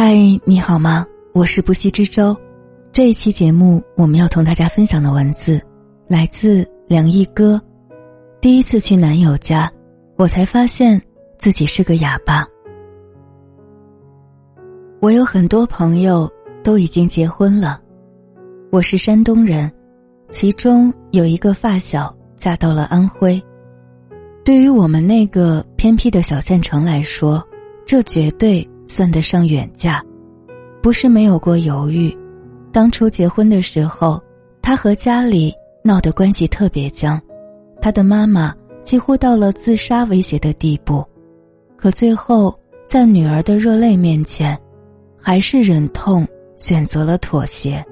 嗨，你好吗？我是不息之舟。这一期节目，我们要同大家分享的文字来自梁毅哥。第一次去男友家，我才发现自己是个哑巴。我有很多朋友都已经结婚了，我是山东人，其中有一个发小嫁到了安徽。对于我们那个偏僻的小县城来说，这绝对。算得上远嫁，不是没有过犹豫。当初结婚的时候，他和家里闹得关系特别僵，他的妈妈几乎到了自杀威胁的地步。可最后，在女儿的热泪面前，还是忍痛选择了妥协。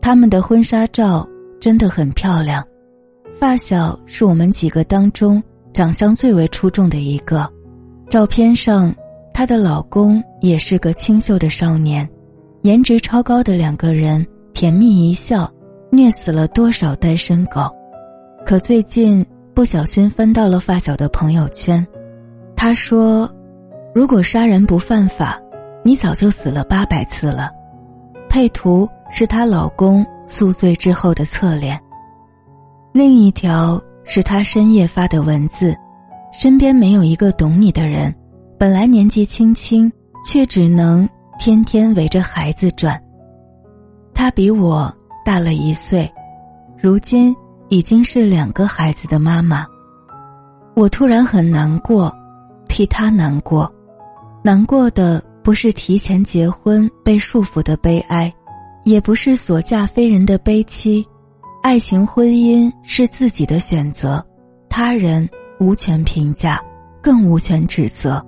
他们的婚纱照真的很漂亮，发小是我们几个当中长相最为出众的一个，照片上。她的老公也是个清秀的少年，颜值超高的两个人甜蜜一笑，虐死了多少单身狗。可最近不小心翻到了发小的朋友圈，他说：“如果杀人不犯法，你早就死了八百次了。”配图是她老公宿醉之后的侧脸。另一条是她深夜发的文字：“身边没有一个懂你的人。”本来年纪轻轻，却只能天天围着孩子转。她比我大了一岁，如今已经是两个孩子的妈妈。我突然很难过，替她难过。难过的不是提前结婚被束缚的悲哀，也不是所嫁非人的悲戚。爱情婚姻是自己的选择，他人无权评价，更无权指责。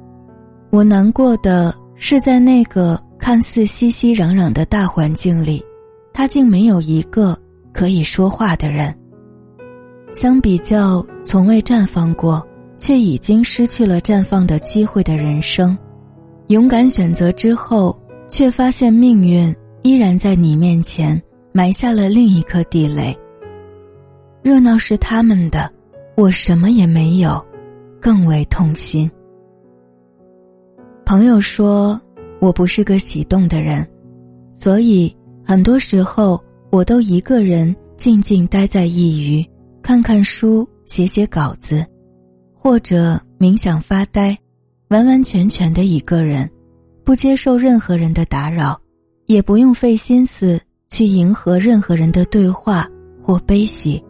我难过的是，在那个看似熙熙攘攘的大环境里，他竟没有一个可以说话的人。相比较从未绽放过却已经失去了绽放的机会的人生，勇敢选择之后，却发现命运依然在你面前埋下了另一颗地雷。热闹是他们的，我什么也没有，更为痛心。朋友说，我不是个喜动的人，所以很多时候我都一个人静静待在一隅，看看书，写写稿子，或者冥想发呆，完完全全的一个人，不接受任何人的打扰，也不用费心思去迎合任何人的对话或悲喜。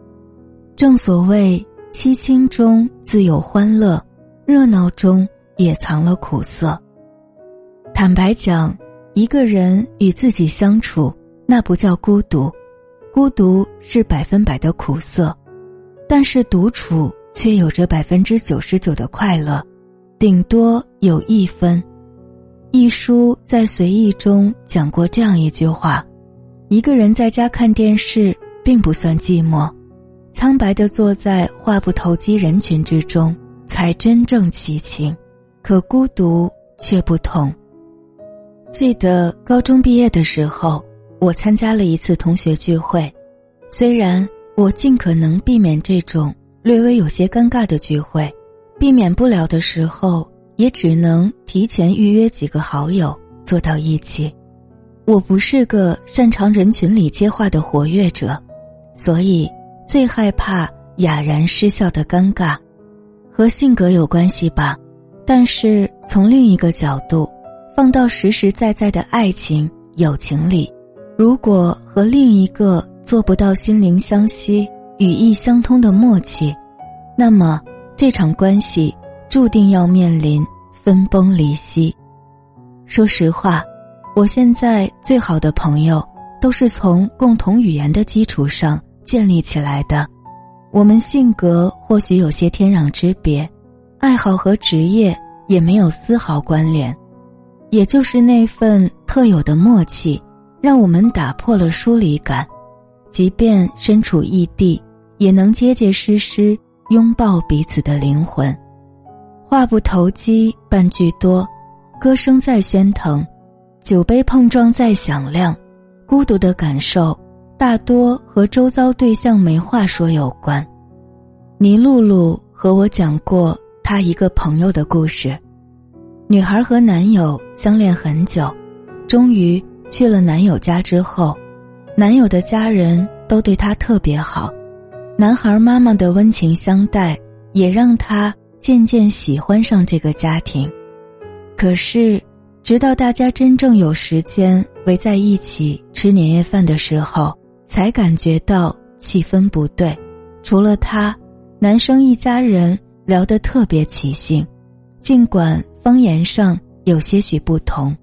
正所谓，凄清中自有欢乐，热闹中也藏了苦涩。坦白讲，一个人与自己相处，那不叫孤独，孤独是百分百的苦涩，但是独处却有着百分之九十九的快乐，顶多有一分。一书在随意中讲过这样一句话：一个人在家看电视并不算寂寞，苍白的坐在话不投机人群之中才真正凄情，可孤独却不同。记得高中毕业的时候，我参加了一次同学聚会。虽然我尽可能避免这种略微有些尴尬的聚会，避免不了的时候，也只能提前预约几个好友坐到一起。我不是个擅长人群里接话的活跃者，所以最害怕哑然失笑的尴尬，和性格有关系吧。但是从另一个角度。放到实实在在的爱情、友情里，如果和另一个做不到心灵相惜、语意相通的默契，那么这场关系注定要面临分崩离析。说实话，我现在最好的朋友都是从共同语言的基础上建立起来的。我们性格或许有些天壤之别，爱好和职业也没有丝毫关联。也就是那份特有的默契，让我们打破了疏离感，即便身处异地，也能结结实实拥抱彼此的灵魂。话不投机半句多，歌声再喧腾，酒杯碰撞再响亮，孤独的感受大多和周遭对象没话说有关。倪露露和我讲过她一个朋友的故事。女孩和男友相恋很久，终于去了男友家之后，男友的家人都对她特别好，男孩妈妈的温情相待也让她渐渐喜欢上这个家庭。可是，直到大家真正有时间围在一起吃年夜饭的时候，才感觉到气氛不对。除了他，男生一家人聊得特别起兴，尽管方言上有些许不同，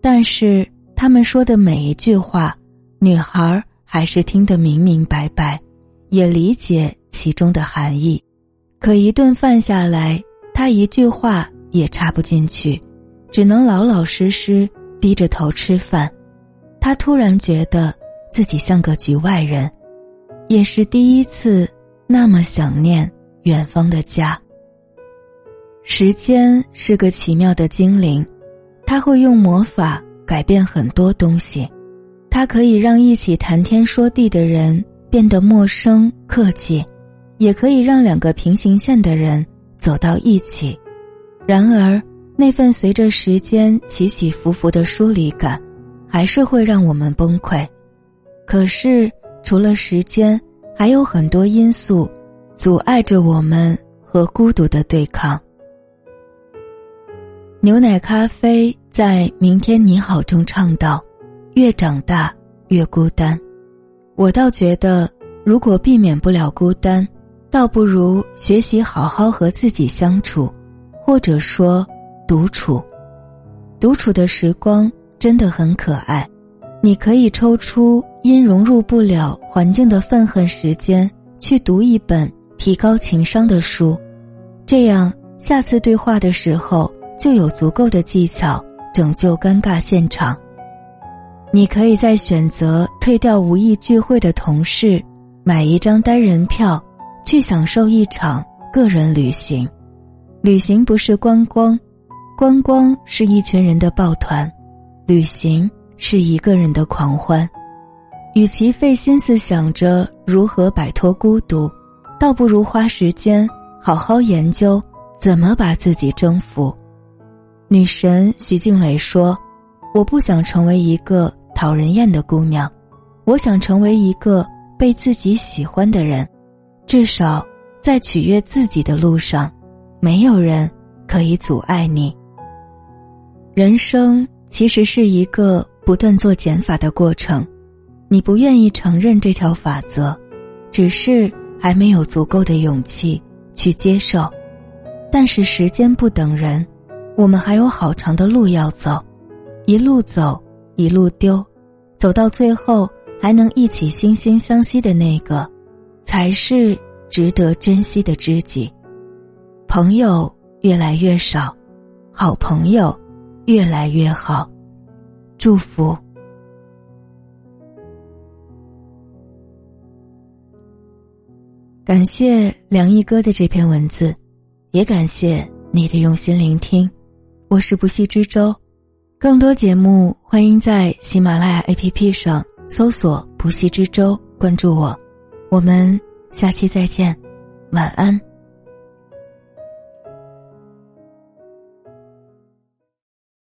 但是他们说的每一句话，女孩还是听得明明白白，也理解其中的含义。可一顿饭下来，他一句话也插不进去，只能老老实实低着头吃饭。他突然觉得自己像个局外人。也是第一次那么想念远方的家。时间是个奇妙的精灵，它会用魔法改变很多东西，它可以让一起谈天说地的人变得陌生客气，也可以让两个平行线的人走到一起。然而，那份随着时间起起伏伏的疏离感，还是会让我们崩溃。可是。除了时间，还有很多因素阻碍着我们和孤独的对抗。牛奶咖啡在《明天你好》中唱道：“越长大越孤单。”我倒觉得，如果避免不了孤单，倒不如学习好好和自己相处，或者说独处。独处的时光真的很可爱。你可以抽出因融入不了环境的愤恨时间，去读一本提高情商的书，这样下次对话的时候就有足够的技巧拯救尴尬现场。你可以在选择退掉无意聚会的同事，买一张单人票，去享受一场个人旅行。旅行不是观光，观光是一群人的抱团，旅行。是一个人的狂欢，与其费心思想着如何摆脱孤独，倒不如花时间好好研究怎么把自己征服。女神徐静蕾说：“我不想成为一个讨人厌的姑娘，我想成为一个被自己喜欢的人。至少在取悦自己的路上，没有人可以阻碍你。人生其实是一个。”不断做减法的过程，你不愿意承认这条法则，只是还没有足够的勇气去接受。但是时间不等人，我们还有好长的路要走，一路走一路丢，走到最后还能一起惺惺相惜的那个，才是值得珍惜的知己。朋友越来越少，好朋友越来越好。祝福。感谢梁毅哥的这篇文字，也感谢你的用心聆听。我是不系之舟，更多节目欢迎在喜马拉雅 APP 上搜索“不系之舟”，关注我。我们下期再见，晚安。